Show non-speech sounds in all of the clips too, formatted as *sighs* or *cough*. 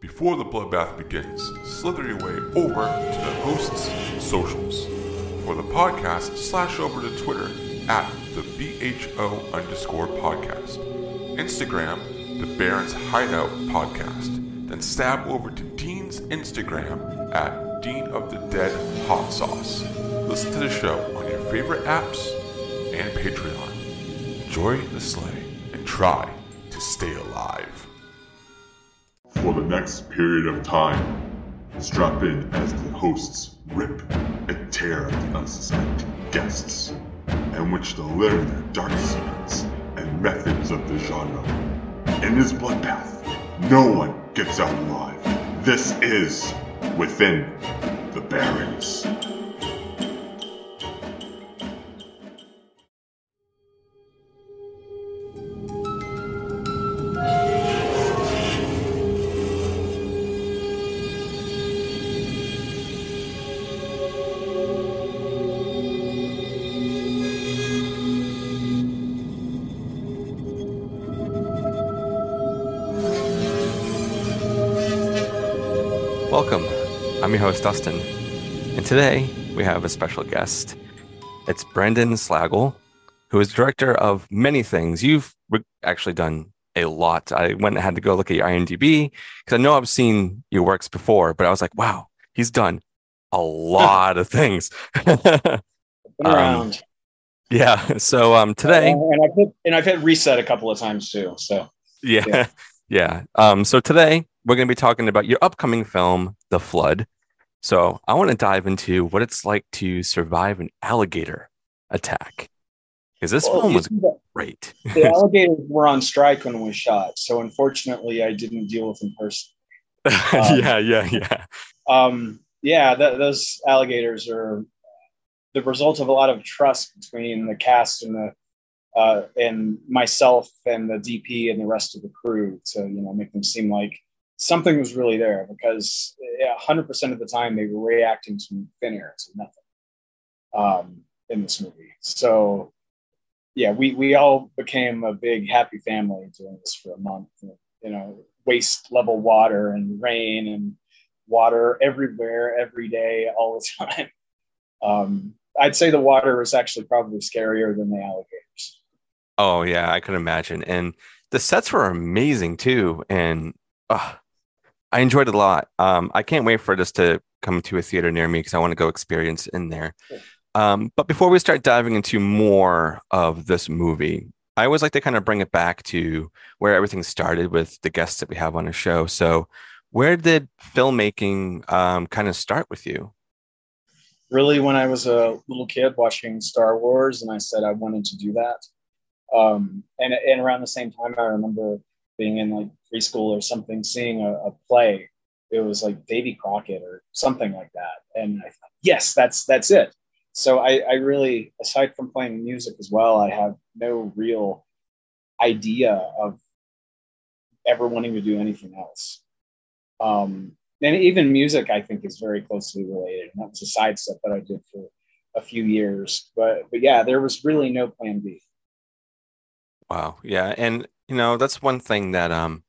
Before the bloodbath begins, slither your way over to the host's socials. For the podcast, slash over to Twitter at the BHO underscore podcast. Instagram, the Barrens Hideout podcast. Then stab over to Dean's Instagram at Dean of the Dead Hot Sauce. Listen to the show on your favorite apps and Patreon. Enjoy the slay and try to stay alive. The next period of time, strap in as the hosts rip and tear at the unsuspecting guests, in which they'll learn their dark secrets and methods of the genre. In this bloodbath, no one gets out alive. This is Within the Barrens. Welcome. I'm your host, Dustin. And today we have a special guest. It's Brandon Slagle, who is director of many things. You've actually done a lot. I went and had to go look at your IMDb because I know I've seen your works before, but I was like, wow, he's done a lot of things. *laughs* Um, around. yeah. So um, today, and, and I've hit and I've hit reset a couple of times too. So Yeah. Yeah. *laughs* Yeah. Um, so today we're going to be talking about your upcoming film, The Flood. So I want to dive into what it's like to survive an alligator attack. Because this Well, film was great. the *laughs* alligators were on strike when we shot, so unfortunately, I didn't deal with them person. *laughs* yeah, yeah, yeah. Um, yeah, th- those alligators are the result of a lot of trust between the cast and the uh, and myself and the DP and the rest of the crew to you know make them seem like something was really there because yeah, 100% of the time they were reacting to thin air to nothing um, in this movie. So yeah, we we all became a big happy family doing this for a month. You know, waste level water and rain and water everywhere, every day, all the *laughs* time. Um, I'd say the water was actually probably scarier than the alligators. Oh, yeah, I could imagine. And the sets were amazing too. And uh, I enjoyed it a lot. Um, I can't wait for this to come to a theater near me because I want to go experience in there. Cool. Um, but before we start diving into more of this movie, I always like to kind of bring it back to where everything started with the guests that we have on the show. So, where did filmmaking um, kind of start with you? Really, when I was a little kid watching Star Wars, and I said I wanted to do that. Um, and, and around the same time, I remember being in like preschool or something, seeing a, a play. It was like Davy Crockett or something like that, and I thought, yes, that's that's it. So I, I really, aside from playing music as well, I have no real idea of ever wanting to do anything else. Um, and even music, I think, is very closely related. And that was a side step that I did for a few years. But but yeah, there was really no plan B. Wow. Yeah. And, you know, that's one thing that um,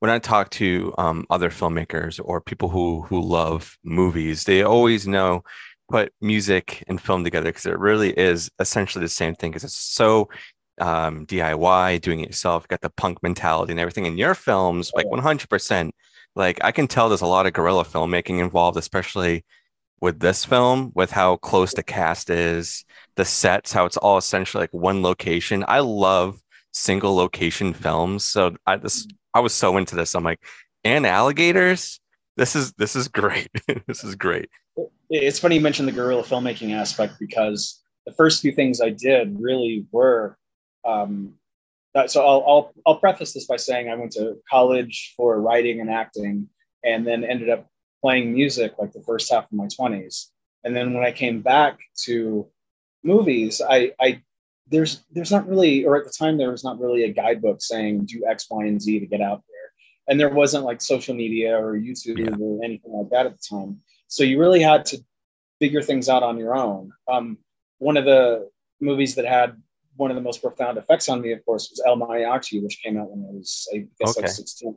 when I talk to um, other filmmakers or people who who love movies, they always know put music and film together because it really is essentially the same thing because it's so um, DIY, doing it yourself, got the punk mentality and everything. In your films, like 100%, like I can tell there's a lot of guerrilla filmmaking involved, especially with this film, with how close the cast is, the sets, how it's all essentially like one location. I love single location films. So I this I was so into this. I'm like, and alligators? This is this is great. *laughs* this is great. It's funny you mentioned the guerrilla filmmaking aspect because the first few things I did really were. Um, that, so I'll, I'll I'll preface this by saying I went to college for writing and acting, and then ended up playing music like the first half of my 20s. And then when I came back to movies, I, I there's there's not really, or at the time there was not really a guidebook saying do X, Y, and Z to get out there. And there wasn't like social media or YouTube Yeah. or anything like that at the time. So you really had to figure things out on your own. Um, one of the movies that had one of the most profound effects on me, of course, was El Mariachi, which came out when I was, I guess, Okay. like 16.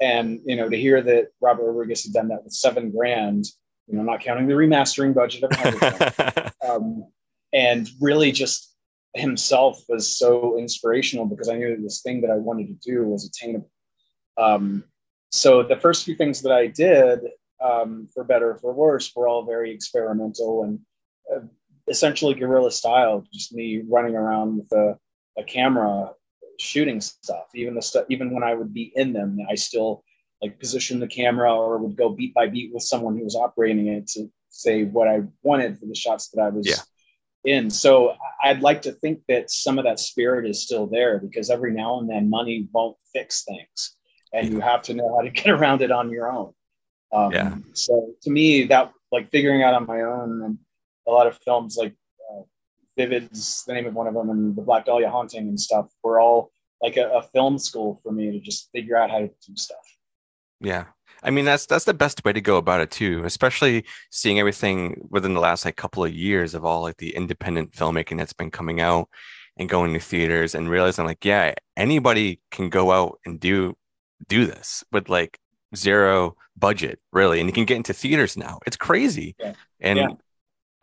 and you know to hear that Robert Rodriguez had done that with seven grand, you know, not counting the remastering budget of *laughs* everything, um, and really just himself was so inspirational because I knew that this thing that I wanted to do was attainable. Um, so the first few things that I did, um, for better or for worse, were all very experimental and uh, essentially guerrilla style. Just me running around with a, a camera shooting stuff. Even the stuff, even when I would be in them, I still like position the camera or would go beat by beat with someone who was operating it to say what I wanted for the shots that I was yeah. In. So I'd like to think that some of that spirit is still there because every now and then money won't fix things, and you have to know how to *laughs* get around it on your own. Um, Yeah. So to me, that like figuring out on my own and a lot of films like uh, Vivid's the name of one of them and the Black Dahlia Haunting and stuff were all like a, a film school for me to just figure out how to do stuff. Yeah. I mean that's that's the best way to go about it too, especially seeing everything within the last like couple of years of all like the independent filmmaking that's been coming out and going to theaters and realizing like yeah, anybody can go out and do do this with like zero budget really and you can get into theaters now. It's crazy. Yeah. And Yeah.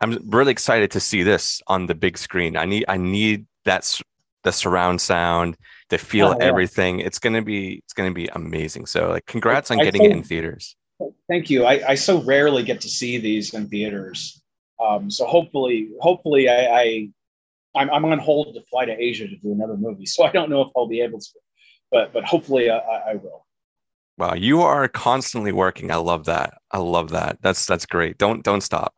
I'm really excited to see this on the big screen. I need I need that the surround sound to feel Oh, yeah. everything. It's gonna be it's gonna be amazing. So like congrats on I getting it in theaters. Thank you. I, I so rarely get to see these in theaters. Um, so hopefully, hopefully I, I I'm, I'm on hold to fly to Asia to do another movie. *laughs* So I don't know if I'll be able to, but but hopefully I, I I will. Wow, you are constantly working. I love that. I love that. That's that's great. Don't don't stop.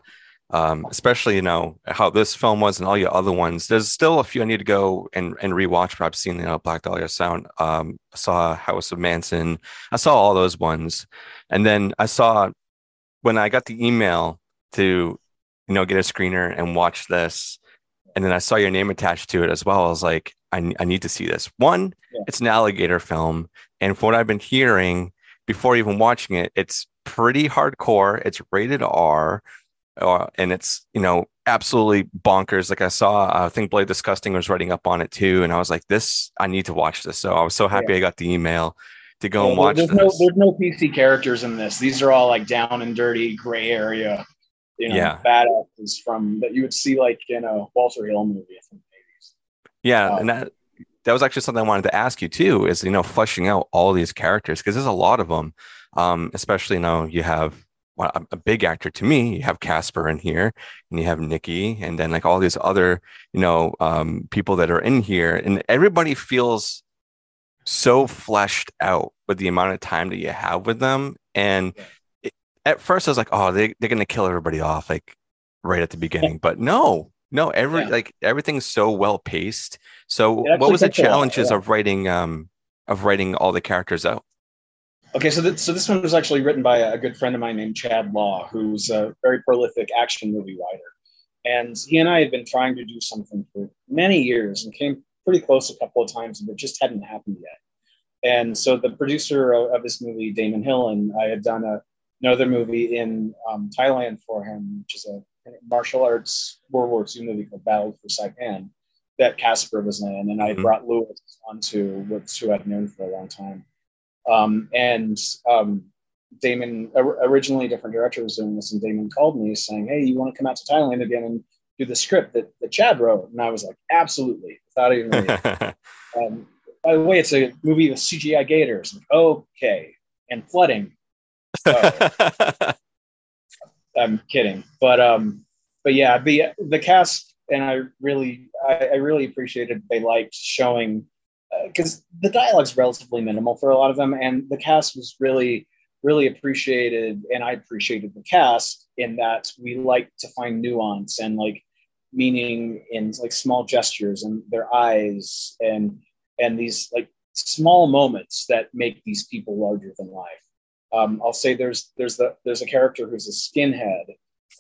Um, especially you know how this film was and all your other ones. There's still a few I need to go and and rewatch. But I've seen you know Black Dahlia Sound. Um, I saw House of Manson. I saw all those ones, and then I saw when I got the email to you know get a screener and watch this, and then I saw your name attached to it as well. I was like, I I need to see this. One, Yeah. it's an alligator film, and from what I've been hearing before even watching it, it's pretty hardcore. It's rated R, uh, and it's you know absolutely bonkers. Like I saw, I think Bloody Disgusting was writing up on it too, and I was like, this, I need to watch this. So I was so happy I got the email to go and watch there's this. no there's no PC characters in this. These are all like down and dirty gray area, you know, Yeah. badasses from that you would see like in a Walter Hill movie from the 80s. Yeah, Um, and that that was actually something I wanted to ask you too. Is you know fleshing out all these characters because there's a lot of them. Um, especially you know you have well, a, big actor to me. You have Casper in here, and you have Nikki, and then like all these other you know um, people that are in here, and everybody feels so fleshed out with the amount of time that you have with them. And it, at first, I was like, oh, they they're gonna kill everybody off like right at the beginning, but no. No, every Yeah. like everything's so well paced. So, what was the challenges yeah. of writing um of writing all the characters out? Okay, so th- so this one was actually written by a good friend of mine named Chad Law, who's a very prolific action movie writer, and he and I had been trying to do something for many years and came pretty close a couple of times, but just hadn't happened yet. And so the producer of, of this movie, Daemon Hill, and I had done a, another movie in um, Thailand for him, which is a martial arts World War II movie called Battle for Saipan that Casper was in, and I Mhm. brought Louis onto, which who I've known for a long time. Um, and um, Daemon, originally a different director was doing this, and Daemon called me saying, "Hey, you want to come out to Thailand again and do the script that, that Chad wrote?" And I was like, "Absolutely!" Without even. *laughs* um, by the way, it's a movie with CGI gators. Like, okay, and flooding. So, *laughs* I'm kidding, but um, but yeah, the the cast and I really I, I really appreciated they liked showing because the dialogue's relatively minimal for a lot of them, and the cast was really really appreciated, and I appreciated the cast in that we like to find nuance and like meaning in like small gestures and their eyes and and these like small moments that make these people larger than life. Um, I'll say there's there's the there's a character who's a skinhead,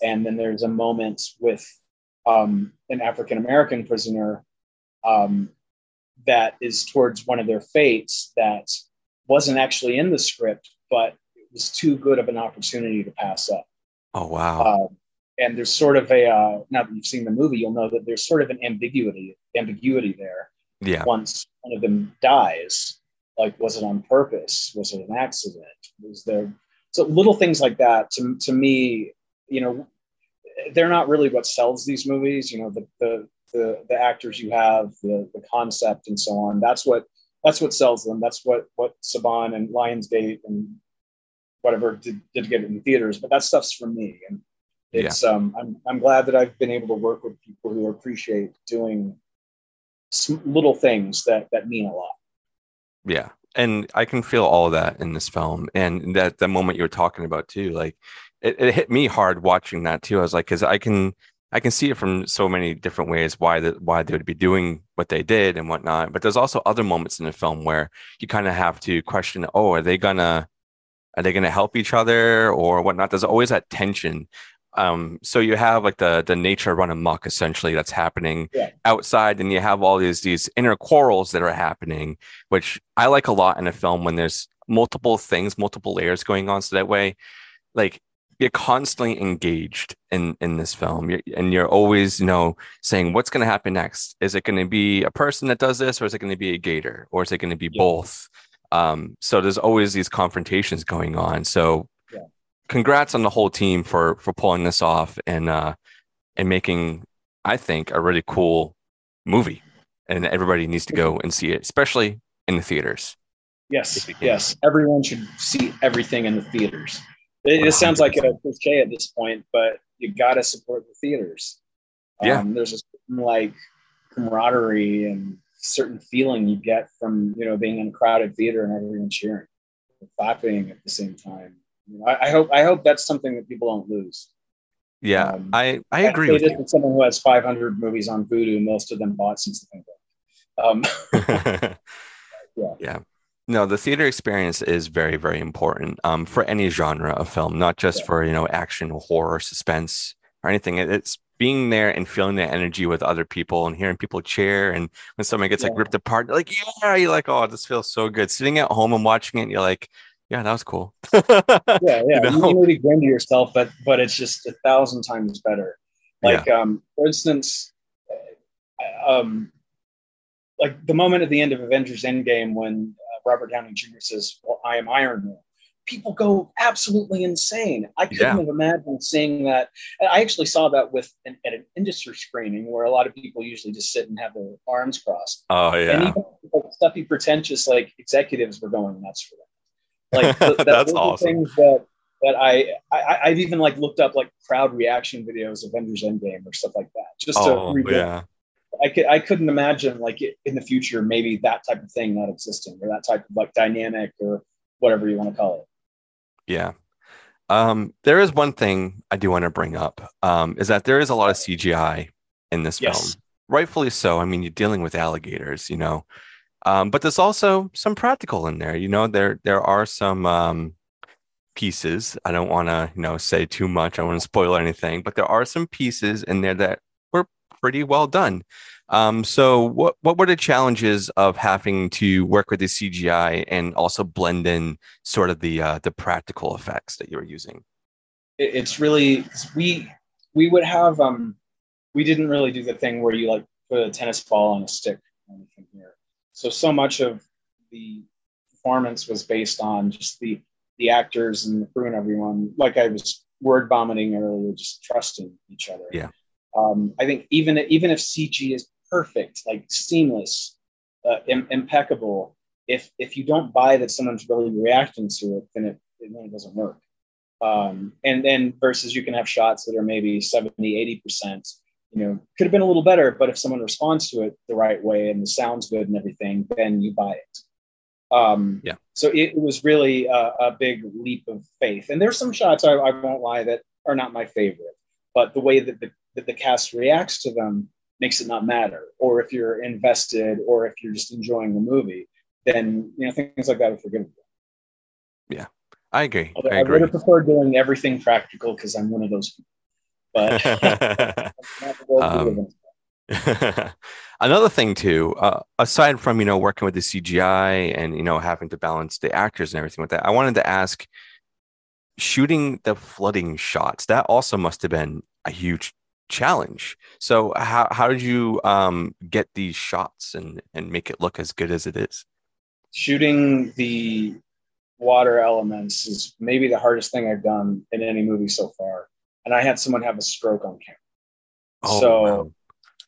and then there's a moment with um, an African American prisoner um, that is towards one of their fates that wasn't actually in the script, but it was too good of an opportunity to pass up. oh wow. Uh, and there's sort of a uh, now that you've seen the movie, you'll know that there's sort of an ambiguity ambiguity there yeah. once one of them dies. Like, was it on purpose? Was it an accident? Was there so little things like that? To to me, you know, they're not really what sells these movies. You know, the the the, the actors you have, the the concept, and so on. That's what that's what sells them. That's what what Saban and Lionsgate and whatever did, did get it in theaters. But that stuff's for me, and it's yeah. um, I'm I'm glad that I've been able to work with people who appreciate doing little things that that mean a lot. Yeah, and I can feel all of that in this film, and that the moment you were talking about too, like it, it hit me hard watching that too. I was like, because I can I can see it from so many different ways why that why they would be doing what they did and whatnot. But there's also other moments in the film where you kind of have to question, oh, are they gonna are they gonna help each other or whatnot? There's always that tension. Um, so you have like the the nature run amok essentially that's happening yeah. outside, and you have all these these inner quarrels that are happening, which I like a lot in a film when there's multiple things, multiple layers going on. So that way, like you're constantly engaged in in this film. You're, and you're always you know saying what's going to happen next? Is it going to be a person that does this or is it going to be a gator? Or is it going to be yeah. both? Um, so there's always these confrontations going on. So yeah. congrats on the whole team for for pulling this off and uh and making i think a really cool movie. And everybody needs to go and see it especially in the theaters. Yes yes. Everyone should see everything in the theaters it, it sounds like a cliche at this point, but you got to support the theaters. Yeah. Um, there's a certain like camaraderie and certain feeling you get from you know being in a crowded theater and everyone cheering, clapping at the same time. You know, I, I, hope I hope that's something that people don't lose. Yeah, um, I I agree with you. Someone who has 500 movies on Vudu, most of them bought since the pandemic. Um, *laughs* *laughs* yeah. Yeah no the theater experience is very very important um, for any genre of film not just yeah. for you know action horror suspense or anything it's being there and feeling the energy with other people and hearing people cheer and when someone gets yeah. like ripped apart like yeah you're like oh this feels so good sitting at home and watching it you're like yeah that was cool *laughs* yeah yeah you, know? you maybe grin to yourself but but it's just a thousand times better like yeah. um for instance uh, um like the moment at the end of avengers endgame when Robert Downey Jr. says, Well, I am Iron Man. People go absolutely insane. I couldn't yeah. have imagined seeing that. I actually saw that with an, at an industry screening where a lot of people usually just sit and have their arms crossed. Oh yeah, and even stuffy, pretentious like executives were going nuts for that. Like *laughs* that, that's awesome. Things that that I, I have even like looked up like crowd reaction videos of Avengers Endgame or stuff like that just to oh, yeah. I could I couldn't imagine like in the future maybe that type of thing not existing or that type of like dynamic or whatever you want to call it. Yeah. Um, there is one thing I do want to bring up um, is that there is a lot of CGI in this yes. film, rightfully so. I mean, you're dealing with alligators, you know, um, but there's also some practical in there. You know, there there are some um, pieces. I don't want to you know say too much. I don't want to spoil anything, but there are some pieces in there that pretty well done. Um, so, what what were the challenges of having to work with the CGI and also blend in sort of the uh, the practical effects that you were using? It's really we we would have um we didn't really do the thing where you like put a tennis ball on a stick or anything here. So so much of the performance was based on just the the actors and the crew and everyone. Like I was word vomiting earlier, just trusting each other. Yeah. Um, I think even even if CG is perfect, like seamless, uh, Im- impeccable, if if you don't buy that someone's really reacting to it, then it, it really doesn't work. Um, and then versus you can have shots that are maybe 70, 80 percent, you know, could have been a little better, but if someone responds to it the right way and the sound's good and everything, then you buy it. Um, yeah. So it, it was really a, a, big leap of faith. And there's some shots I, I won't lie that are not my favorite, but the way that the that the cast reacts to them makes it not matter. Or if you're invested, or if you're just enjoying the movie, then you know things like that are forgivable. Yeah, I agree. I, I would have preferred doing everything practical because I'm one of those people. But *laughs* um, *laughs* another thing too, uh, aside from you know working with the CGI and you know having to balance the actors and everything with that, I wanted to ask shooting the flooding shots that also must have been a huge challenge. So how how did you um, get these shots and and make it look as good as it is? shooting the water elements is maybe the hardest thing I've done in any movie so far. And I had someone have a stroke on camera. Oh, so wow.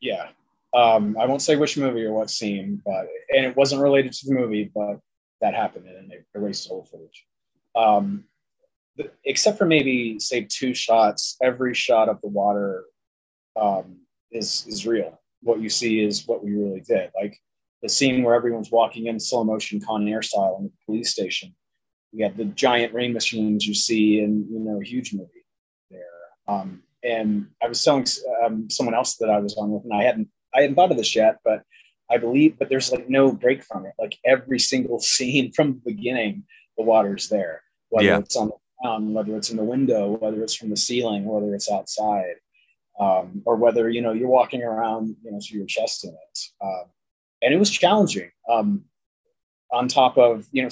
yeah. Um, I won't say which movie or what scene, but and it wasn't related to the movie, but that happened and they erased the whole footage. Um, except for maybe say two shots, every shot of the water um, is is real. What you see is what we really did. Like the scene where everyone's walking in slow motion Con Air style in the police station. We have the giant rain machines you see in you know a huge movie there. Um, and I was telling um, someone else that I was on with, and I hadn't I hadn't thought of this yet, but I believe, but there's like no break from it. Like every single *laughs* scene from the beginning, the water's there, whether Yeah. it's on the ground, whether it's in the window, whether it's from the ceiling, whether it's outside, um, or whether you know you're walking around, you know, to your chest in it. Um, and it was challenging. Um, on top of you know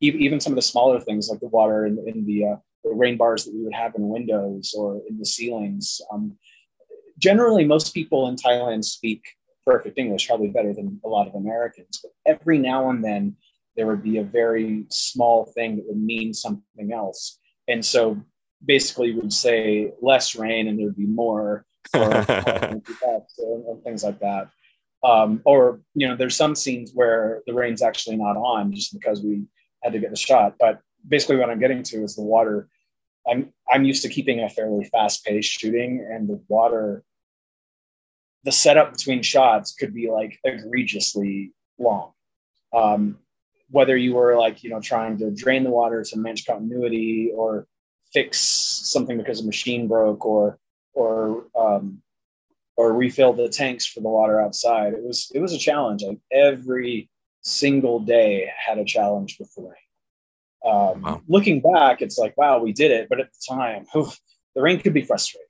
even some of the smaller things like the water in, in the, uh, the rain bars that we would have in windows or in the ceilings. Um, generally, most people in Thailand speak perfect English, probably better than a lot of Americans. But every now and then, there would be a very small thing that would mean something else. And so basically, we'd say less rain and there'd be more, or, *laughs* or things like that. Um, or, you know, there's some scenes where the rain's actually not on just because we had to get the shot. But basically, what I'm getting to is the water. I'm I'm used to keeping a fairly fast paced shooting, and the water, the setup between shots could be like egregiously long. Um, whether you were like you know trying to drain the water to manage continuity or fix something because a machine broke or or um, or refill the tanks for the water outside. It was it was a challenge. Like every single day had a challenge with the rain. Um, Wow. Looking back, it's like wow, we did it. But at the time, the rain could be frustrating.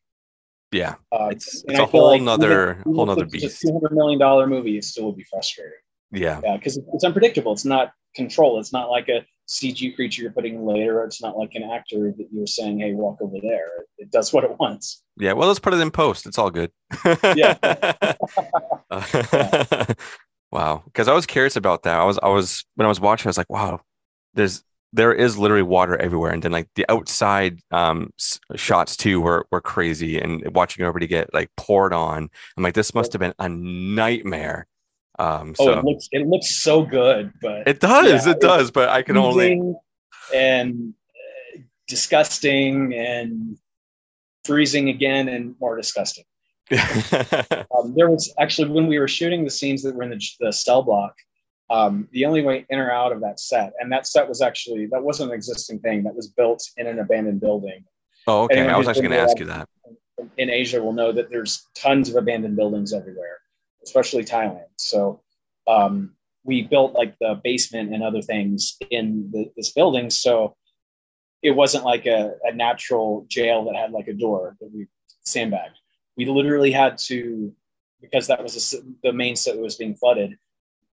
yeah. Um, It's- it's a whole like nother- whole nother beast. A two hundred million dollar movie, it still would be frustrating. Yeah. Yeah, because it's unpredictable. It's not control. It's not like a CG creature you're putting later. It's not like an actor that you're saying, "Hey, walk over there." It, does what it wants. Yeah. Well, let's put it in post. It's all good. Yeah. *laughs* wow. Because I was curious about that. I was, I was, when I was watching, I was like, wow, there's, there is literally water everywhere. And then like the outside um, shots too were, were crazy. And watching everybody get like poured on, I'm like, this must have been a nightmare. Um, Oh, so it looks it looks so good, but it does, yeah, it does, but I can only, and uh, disgusting and freezing again and more disgusting. *laughs* Um, there was actually when we were shooting the scenes that were in the, the cell block, um, the only way in or out of that set, and that set was actually that wasn't an existing thing that was built in an abandoned building. oh, okay. Anyone I was actually going to ask you that. In Asia, will know that there's tons of abandoned buildings everywhere, especially Thailand. So um, we built like the basement and other things in the, this building, so it wasn't like a, a natural jail that had like a door that we sandbagged. We literally had to because that was a the main set that was being flooded.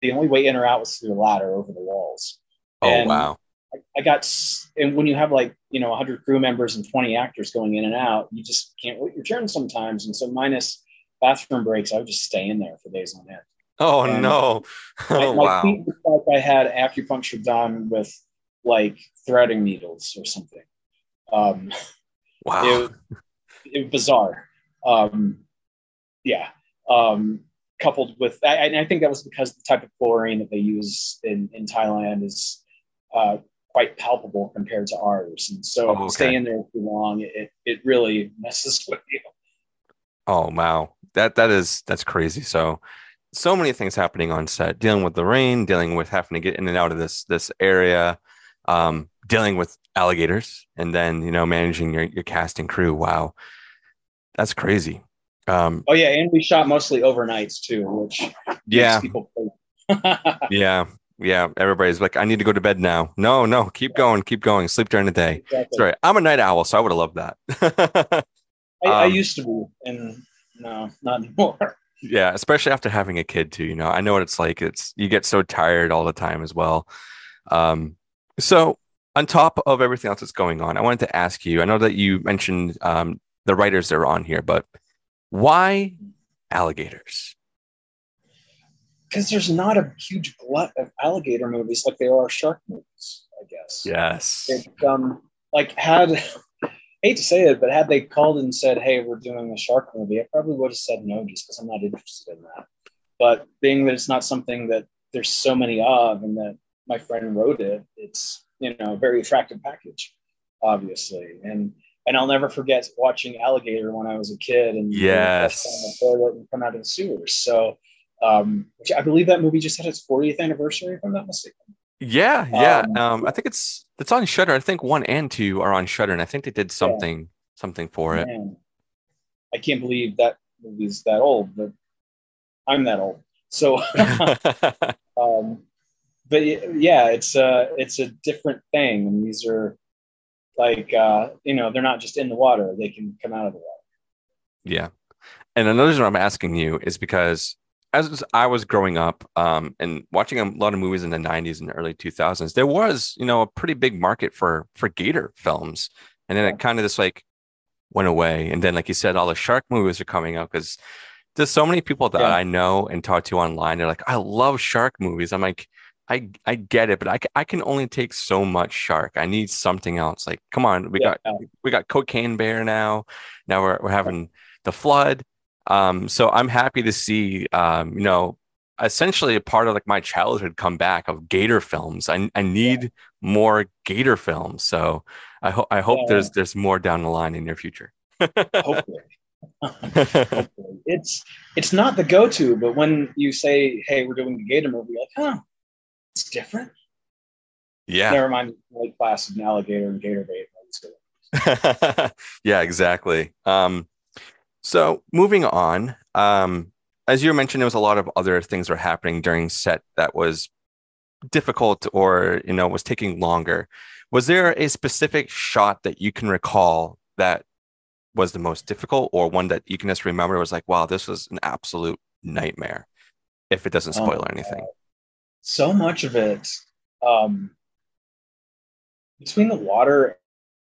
The only way in or out was through the ladder over the walls. Oh, And wow. I, I got, and when you have like, you know, 100 crew members and 20 actors going in and out, you just can't wait your turn sometimes. And so, minus bathroom breaks, I would just stay in there for days on end. Oh, and no. *laughs* Oh, my wow. feet looked like I had acupuncture done with like threading needles or something. Um, Wow. it, it was bizarre. Um, yeah. Um, coupled with, I, I think that was because the type of chlorine that they use in, in Thailand is uh, quite palpable compared to ours. And so Oh, okay. stay in there too long, it, it really messes *laughs* with you. Oh wow, that that is that's crazy. So, so many things happening on set, dealing with the rain, dealing with having to get in and out of this this area, um, dealing with alligators, and then you know managing your your cast and crew. Wow, that's crazy. Um, Oh yeah, and we shot mostly overnights too, which yeah, people. *laughs* yeah, yeah. Everybody's like, I need to go to bed now. No, no, keep going, keep going. Sleep during the day. Exactly. Sorry, I'm a night owl, so I would have loved that. *laughs* I, I Um, used to be, and no, not anymore. *laughs* Yeah, especially after having a kid too. You know, I know what it's like. It's you get so tired all the time as well. Um, so on top of everything else that's going on, I wanted to ask you. I know that you mentioned um, the writers that are on here, but why alligators? because there's not a huge glut of alligator movies like there are shark movies. I guess. Yes. It, um, like had hate to say it, but had they called and said, "Hey, we're doing a shark movie," I probably would have said no, just because I'm not interested in that. But being that it's not something that there's so many of, and that my friend wrote it, it's you know a very attractive package, obviously, and and I'll never forget watching Alligator when I was a kid, and yes, the toilet and come out of the sewers. So, um, I believe that movie just had its 40th anniversary, if I'm not mistaken. Yeah, yeah. Um, um, I think it's it's on Shudder. I think one and two are on Shudder, and I think they did something yeah. something for it. Man, I can't believe that movie's that old, but I'm that old. So, *laughs* *laughs* um, but yeah, it's a it's a different thing, and these are like uh, you know they're not just in the water; they can come out of the water. Yeah, and another reason I'm asking you is because as I was growing up um, and watching a lot of movies in the 90s and early 2000s, there was, you know, a pretty big market for for gator films. And then it kind of just like went away. And then, like you said, all the shark movies are coming out because there's so many people that yeah. I know and talk to online. They're like, I love shark movies. I'm like, I I get it, but I, I can only take so much shark. I need something else. Like, come on, we yeah. got we got cocaine bear now. Now we're we're having the flood. Um, so I'm happy to see, um, you know, essentially a part of like my childhood come back of Gator films. I, I need yeah. more Gator films. So I hope I hope yeah. there's there's more down the line in your future. Hopefully. *laughs* Hopefully. It's it's not the go-to, but when you say, "Hey, we're doing the Gator movie," like, huh, it's different. Yeah. Never mind, like class of alligator and gator bait. *laughs* yeah, exactly. Um, so moving on, um, as you mentioned, there was a lot of other things were happening during set that was difficult or you know was taking longer. Was there a specific shot that you can recall that was the most difficult, or one that you can just remember was like, wow, this was an absolute nightmare? If it doesn't oh, spoil oh, anything. So much of it um, between the water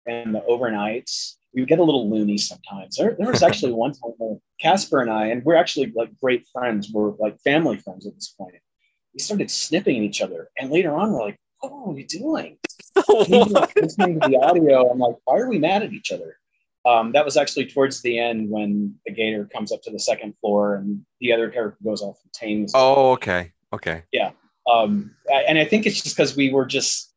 and the overnights we would get a little loony sometimes. There, there was actually *laughs* one time where Casper and I, and we're actually like great friends, we're like family friends at this point. We started snipping at each other, and later on, we're like, "What are we doing?" *laughs* listening to the audio, I'm like, "Why are we mad at each other?" Um, that was actually towards the end when the gator comes up to the second floor and the other character goes off and tames. Oh, okay, okay, yeah. Um, and I think it's just because we were just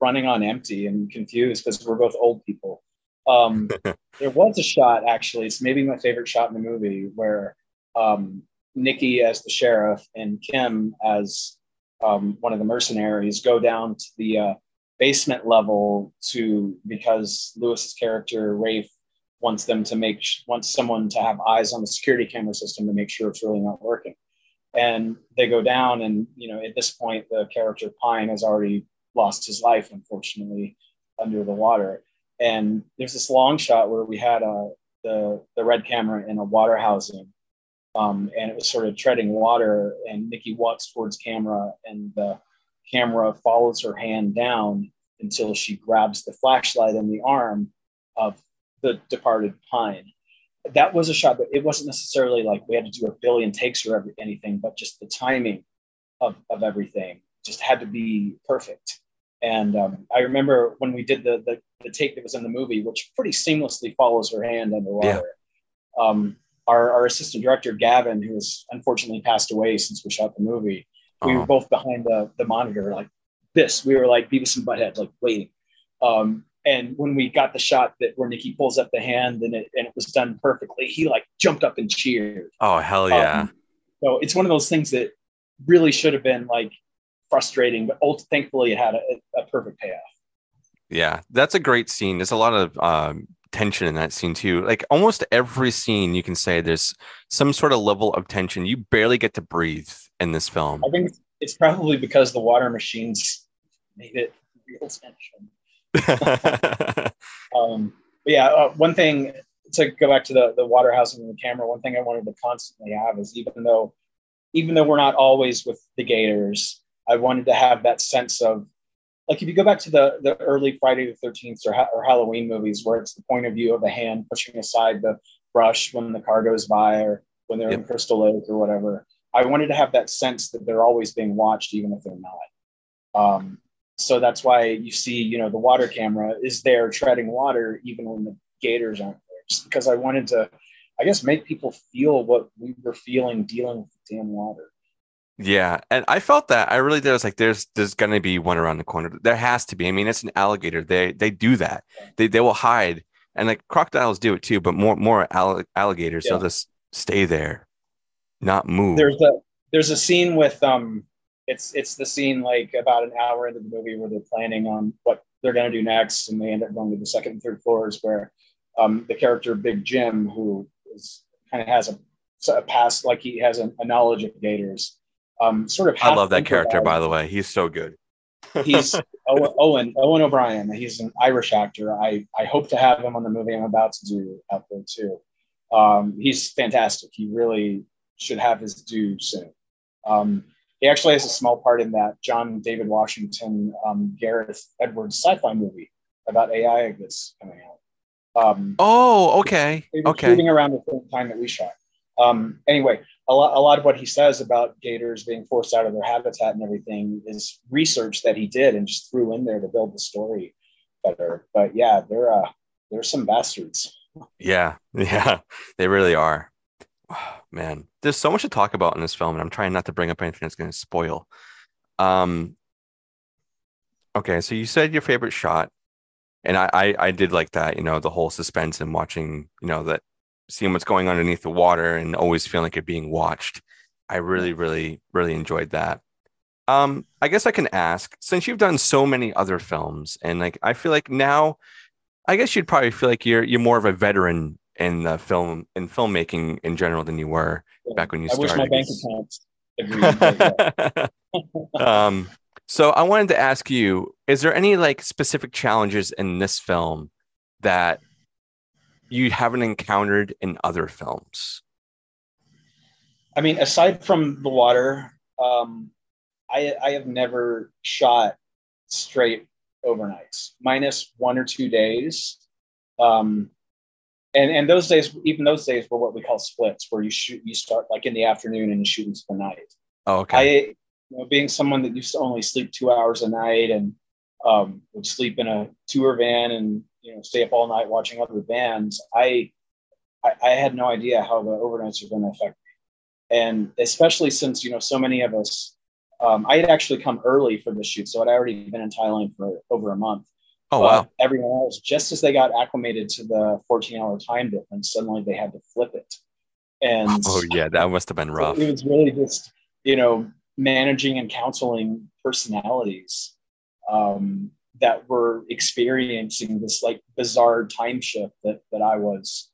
running on empty and confused because we're both old people. Um, *laughs* there was a shot actually. It's maybe my favorite shot in the movie where um, Nikki as the sheriff and Kim as um, one of the mercenaries go down to the uh, basement level to because Louis's character Rafe wants them to make wants someone to have eyes on the security camera system to make sure it's really not working. And they go down, and you know at this point the character Pine has already lost his life, unfortunately, under the water and there's this long shot where we had a uh, the the red camera in a water housing um, and it was sort of treading water and nikki walks towards camera and the camera follows her hand down until she grabs the flashlight in the arm of the departed pine. That was a shot but it wasn't necessarily like we had to do a billion takes or every, anything but just the timing of, of everything just had to be perfect. And um, I remember when we did the, the, the take that was in the movie, which pretty seamlessly follows her hand underwater. Yeah. Um, our, our assistant director Gavin, who has unfortunately passed away since we shot the movie, uh-huh. we were uh-huh. both behind the, the monitor like this. We were like Beavis and Butthead, like waiting. Um, and when we got the shot that where Nikki pulls up the hand and it and it was done perfectly, he like jumped up and cheered. Oh hell yeah! Um, so it's one of those things that really should have been like frustrating, but ultimately, thankfully it had a, a, perfect payoff. Yeah, that's a great scene. There's a lot of um, tension in that scene too. Like almost every scene, you can say there's some sort of level of tension. You barely get to breathe in this film. I think it's probably because the water machines made it real tension. *laughs* um, but yeah, uh, one thing to go back to the the water housing and the camera. One thing I wanted to constantly have is even though even though we're not always with the Gators, I wanted to have that sense of like if you go back to the the early Friday the Thirteenth or, ha- or Halloween movies, where it's the point of view of a hand pushing aside the brush when the car goes by, or when they're yep. in Crystal Lake or whatever. I wanted to have that sense that they're always being watched, even if they're not. Um, so that's why you see, you know, the water camera is there treading water, even when the gators aren't there, just because I wanted to, I guess, make people feel what we were feeling dealing with the damn water. Yeah, and I felt that. I really did. I was like, "There's, there's gonna be one around the corner. There has to be. I mean, it's an alligator. They, they do that. They, they will hide, and like crocodiles do it too, but more, more all- alligators. Yeah. They'll just stay there, not move. There's a there's a scene with um, it's it's the scene like about an hour into the movie where they're planning on what they're gonna do next, and they end up going to the second and third floors where um, the character Big Jim, who is kind of has a, a past, like he has a, a knowledge of gators. Um, sort of. I love that character, by the way. He's so good. *laughs* he's Owen, Owen O'Brien. He's an Irish actor. I I hope to have him on the movie I'm about to do out there too. Um, he's fantastic. He really should have his due soon. Um, he actually has a small part in that John David Washington um, Gareth Edwards sci-fi movie about AI that's coming out. Um, Oh, okay, they were okay. shooting around the same time that we shot. Um, anyway, a lot, a lot of what he says about gators being forced out of their habitat and everything is research that he did and just threw in there to build the story better. But yeah, they're uh, they're some bastards. Yeah, *laughs* yeah, they really are. *sighs* Man, there's so much to talk about in this film, and I'm trying not to bring up anything that's going to spoil. Um, okay, so you said your favorite shot, and I, I, I did like that. You know, the whole suspense and watching, you know, that seeing what's going on underneath the water and always feeling like you're being watched. I really, really, really enjoyed that. Um, I guess I can ask, since you've done so many other films, and like I feel like now, I guess you'd probably feel like you're you're more of a veteran in the film in filmmaking in general than you were back when you I wish started. my bank account yeah. *laughs* *laughs* um, so I wanted to ask you: Is there any like specific challenges in this film that you haven't encountered in other films? I mean, aside from the water, um, I I have never shot straight overnights, minus one or two days. Um, and and those days, even those days, were what we call splits, where you shoot, you start like in the afternoon and you shoot into the night. Oh, okay. I, you know, being someone that used to only sleep two hours a night and um, would sleep in a tour van and you know stay up all night watching other bands, I I, I had no idea how the overnights are going to affect me, and especially since you know so many of us. Um, I had actually come early for the shoot, so I'd already been in Thailand for over a month. oh, wow. Everyone else, just as they got acclimated to the 14 hour time difference, suddenly they had to flip it. And *laughs* Oh, yeah. That must have been rough. it was really just, you know, managing and counseling personalities um, that were experiencing this like bizarre time shift that that I was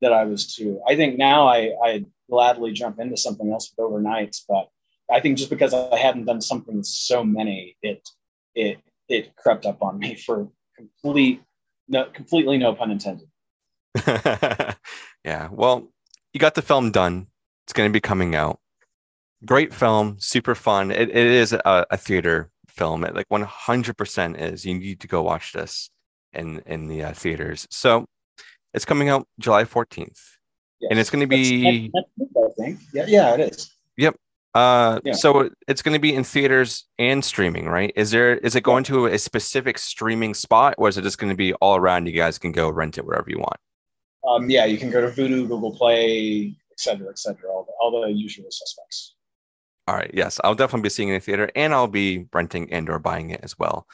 that I was too. I think now I I gladly jump into something else with overnights, but I think just because I hadn't done something with so many, it it it crept up on me for complete no completely no pun intended. *laughs* yeah. Well, you got the film done. It's going to be coming out. Great film, super fun. It, it is a, a theater film. It like 100% is. You need to go watch this in in the uh, theaters. So it's coming out July 14th. Yes. And it's gonna be- next- next week, I think. Yeah, yeah, it is. Yep. Uh, Yeah. so it's going to be in theaters and streaming, right? Is there is it going to a specific streaming spot, or is it just going to be all around? You guys can go rent it wherever you want. Um, yeah, you can go to Vudu, Google Play, et cetera, et cetera, all the, all the usual suspects. All right. Yes, I'll definitely be seeing it in theater, and I'll be renting and or buying it as well.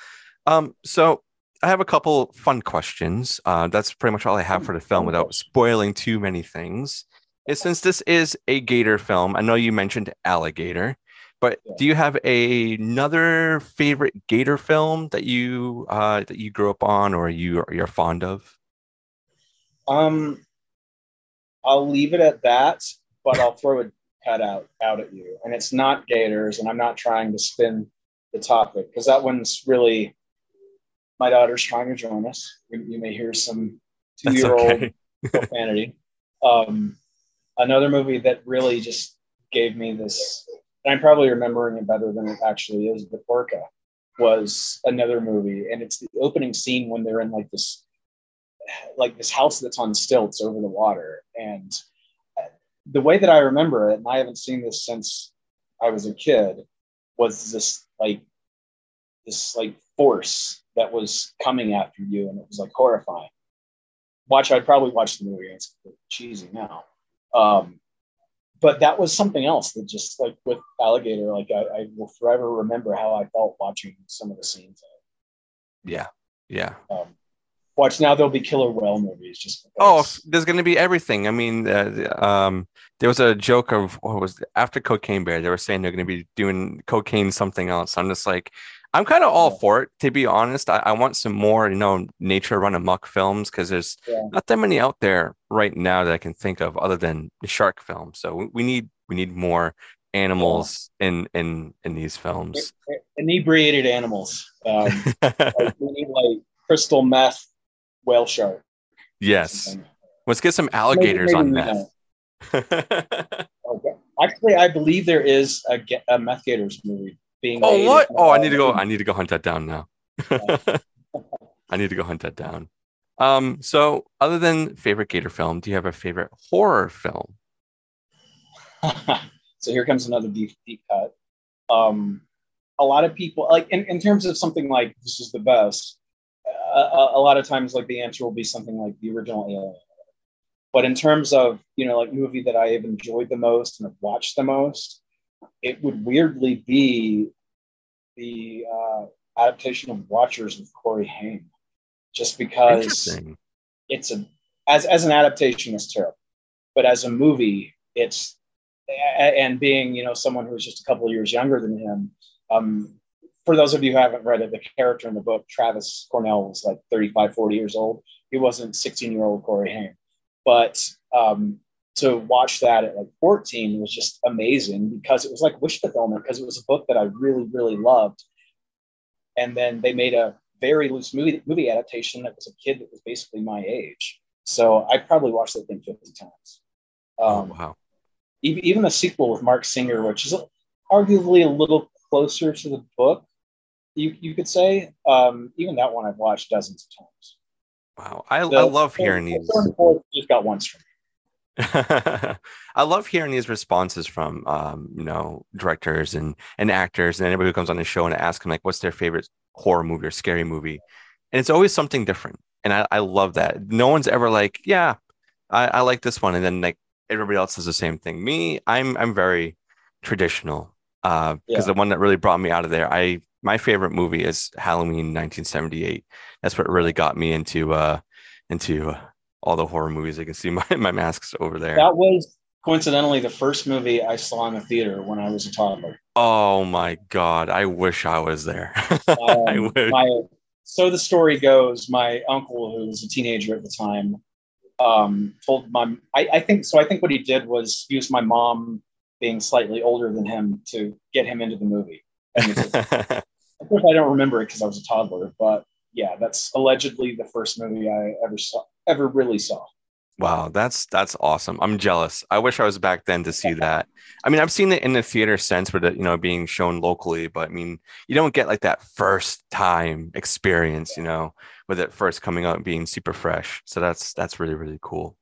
Um, so I have a couple fun questions. Uh, that's pretty much all I have for the film without spoiling too many things. Is since this is a gator film, I know you mentioned alligator, but do you have a, another favorite gator film that you uh, that you grew up on or you you're fond of? Um, I'll leave it at that, but I'll throw a cut out out at you, and it's not Gators, and I'm not trying to spin the topic because that one's really my daughter's trying to join us. You, may hear some two-year-old okay. *laughs* profanity. Um, another movie that really just gave me this, and I'm probably remembering it better than it actually is, but Orca was another movie, and it's the opening scene when they're in like this, like this house that's on stilts over the water, and the way that I remember it, and I haven't seen this since I was a kid, was this like this like force that was coming after you, and it was like horrifying. Watch, I'd probably watch the movie. And it's cheesy now, um, but that was something else that just like with Alligator, like I, I will forever remember how I felt watching some of the scenes. Yeah, yeah. Um, watch now there'll be killer whale movies just oh there's going to be everything. I mean uh, um there was a joke of what was it? after cocaine bear they were saying they're going to be doing cocaine something else. I'm just like i'm kind of all Yeah. for it to be honest. I, I want some more you know nature run amok films because there's Yeah. not that many out there right now that i can think of other than the shark film. So we- we need we need more animals in in in these films. Inebriated animals. Um, *laughs* like, we need like crystal meth whale shark yes let's get some alligators maybe on we meth *laughs* Okay. Actually, I believe there is a, a Meth Gators movie being. Oh what? Oh, I need to go. Uh, I need to go hunt that down now. *laughs* I need to go hunt that down. Um, so other than favorite Gator film, do you have a favorite horror film? *laughs* so here comes another deep deep cut. Um, a lot of people like in, in terms of something like this is the best. A, a lot of times, like the answer will be something like the original Alien. But in terms of you know like movie that I have enjoyed the most and have watched the most, it would weirdly be the uh, adaptation of Watchers with Corey Haim, just because it's a as as an adaptation is terrible. But as a movie it's and being you know someone who's just a couple of years younger than him um for those of you who haven't read it the character in the book travis cornell was like 35 40 years old he wasn't 16 year old corey haim but um to watch that at like 14 was just amazing because it was like wish fulfillment because it was a book that i really really loved and then they made a very loose movie movie adaptation that was a kid that was basically my age. So I probably watched that thing 50 times. Oh Um, wow. even, even the sequel with Marc Singer, which is arguably a little closer to the book, you, you could say. Um, even that one I've watched dozens of times. Wow. I, The- I love hearing the these. third and fourth just got from me. *laughs* I love hearing these responses from um, you know, directors and and actors and anybody who comes on the show and I ask them like what's their favorite horror movie or scary movie. And it's always something different. And I, I love that. No one's ever like, yeah, I, I like this one. And then like everybody else does the same thing. Me, I'm I'm very traditional. Uh because Yeah. the one that really brought me out of there, I my favorite movie is Halloween 1978. That's what really got me into uh into uh, all the horror movies. I can see *laughs* my, my masks over there. That was coincidentally the first movie I saw in the theater when I was a toddler. Oh my god, I wish I was there. *laughs* I Um, wish. my, so the story goes, my uncle, who was a teenager at the time, um, told my, I, I think, so I think what he did was use my mom being slightly older than him to get him into the movie. *laughs* Of course, I don't remember it because I was a toddler, but yeah, that's allegedly the first movie I ever saw, ever really saw. wow, that's that's awesome. I'm jealous. I wish I was back then to see that. I mean, I've seen it in the theater sense with it, you know, being shown locally, but I mean, you don't get like that first time experience, you know, with it first coming out and being super fresh. So that's that's really really cool.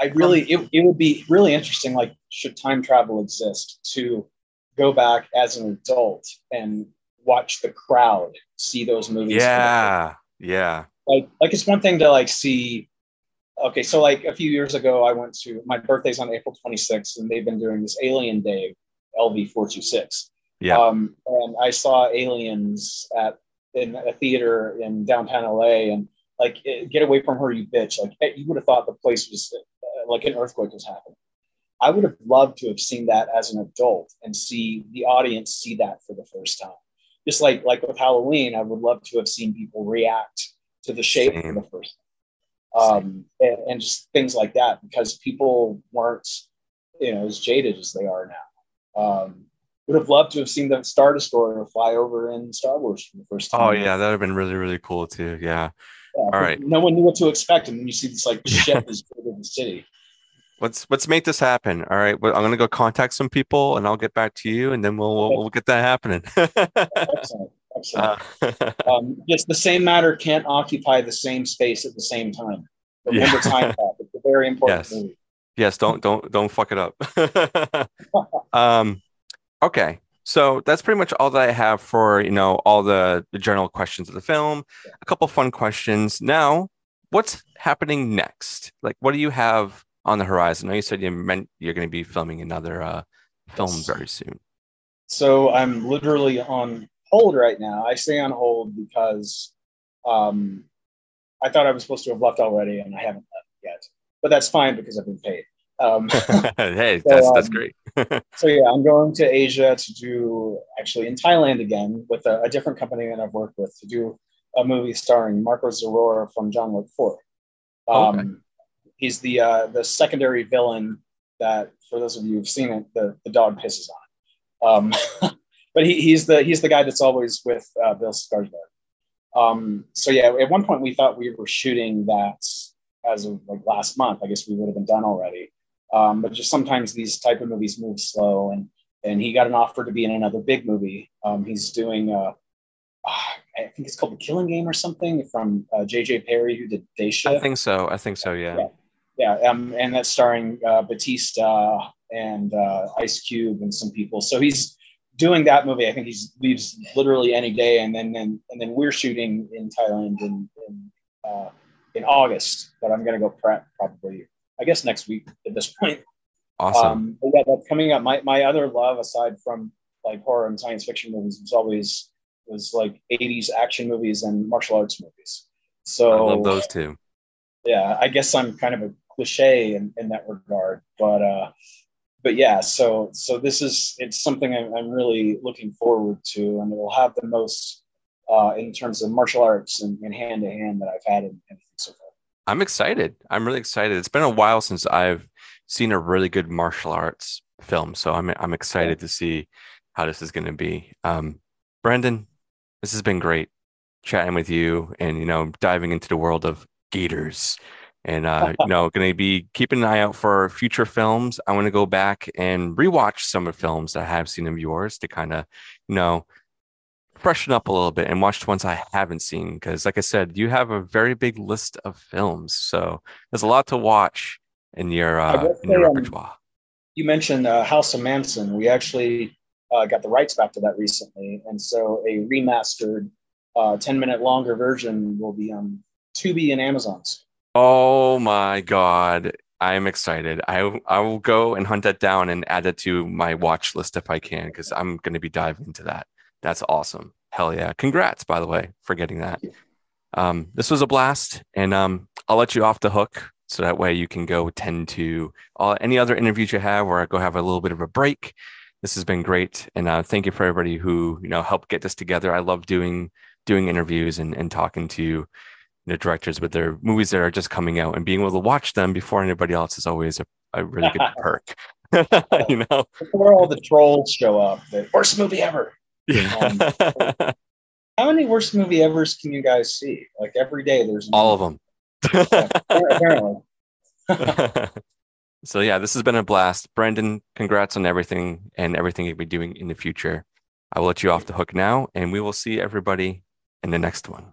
I really, it, it would be really interesting, like, should time travel exist, to go back as an adult and watch the crowd see those movies. Yeah, yeah. like like it's one thing to like see okay so like a few years ago i went to my birthday's on april 26th and they've been doing this alien day lv426 Yeah. um, and i saw aliens at in a theater in downtown la and like eh, get away from her you bitch like eh, you would have thought the place was uh, like an earthquake was happening i would have loved to have seen that as an adult and see the audience see that for the first time just like like with halloween i would love to have seen people react to the shape Same. for the first time um, and, and just things like that because people weren't you know as jaded as they are now um, would have loved to have seen them the star destroyer fly over in star wars for the first time Oh yeah, that would have been really really cool too. Yeah. Yeah, but right. no one knew what to expect and then you see this like ship is big in the city Let's let's make this happen. All right. Well, I'm gonna go contact some people and I'll get back to you and then we'll we'll, we'll get that happening. excellent excellent Uh, *laughs* um, just the same matter can't occupy the same space at the same time remember Yeah. time it's a very important Yes. movie Yes, don't don't don't fuck it up. *laughs* um, okay, so that's pretty much all that I have for you know all the, the general questions of the film. A couple fun questions. Now, what's happening next? Like, what do you have on the horizon? I know you said you meant you're going to be filming another uh, film very soon. So I'm literally on hold right now. I stay on hold because um, I thought I was supposed to have left already, and I haven't left yet. But that's fine because I've been paid. Um, *laughs* hey, that's that's um, great. *laughs* so yeah, I'm going to Asia to do actually in Thailand again with a, a different company that I've worked with to do a movie starring Marko Zaror from John Wick 4. Um, Okay. He's the uh, the secondary villain that, for those of you who've seen it, the, the dog pisses on. Um, *laughs* but he, he's the he's the guy that's always with uh, Bill Skarsgård. Um, so yeah, at one point we thought we were shooting that as of like last month. I guess we would have been done already. Um, but just sometimes these type of movies move slow, and and he got an offer to be in another big movie. Um, he's doing, uh, I think it's called The Killing Game or something from uh, J.J. Perry, who did Day Shift. I think so. I think so. Yeah. Yeah. Yeah, um, and that's starring uh, Bautista and uh, Ice Cube and some people. So he's doing that movie. I think he's leaves literally any day, and then then and then we're shooting in Thailand in in, uh, in August. But I'm gonna go prep probably, I guess next week at this point. Awesome. Um, yeah, that's coming up. My my other love, aside from like horror and science fiction movies, was always was like 80s action movies and martial arts movies. So I love those too. yeah, I guess I'm kind of a cliche in, in that regard, but uh, but yeah, so so this is it's something I'm, I'm really looking forward to, and it will have the most uh, in terms of martial arts and hand to hand that I've had in anything so far. I'm excited. I'm really excited. It's been a while since I've seen a really good martial arts film, so I'm I'm excited to see how this is going to be. Um, Brandon, this has been great chatting with you, and you know, diving into the world of gators, and uh, you know, going to be keeping an eye out for future films. I want to go back and rewatch some of the films that I have seen of yours to kind of, you know, freshen up a little bit and watch the ones I haven't seen. Because, like I said, you have a very big list of films, so there's a lot to watch in your uh, in your um, repertoire. You mentioned uh, House of Manson. We actually uh, got the rights back to that recently, and so a remastered, uh, ten minute longer version will be on Tubi and Amazon's. Oh my god, I'm excited. I I will go and hunt that down and add it to my watch list if I can, because I'm going to be diving into that. That's awesome. Hell yeah! Congrats, by the way, for getting that. Um, this was a blast, and um, I'll let you off the hook so that way you can go tend to any other interviews you have, or go have a little bit of a break. This has been great, and uh, thank you for everybody who you know helped get this together. I love doing doing interviews and, and talking to know, directors with their movies that are just coming out and being able to watch them before anybody else is always a, a really good *laughs* perk. *laughs* you know, Before all the trolls show up, the worst movie ever. yeah. Um, how many worst movie evers can you guys see? Like every day, there's all of them. *laughs* So yeah, this has been a blast. Brandon, congrats on everything and everything you'll be doing in the future. I will let you off the hook now, and we will see everybody in the next one.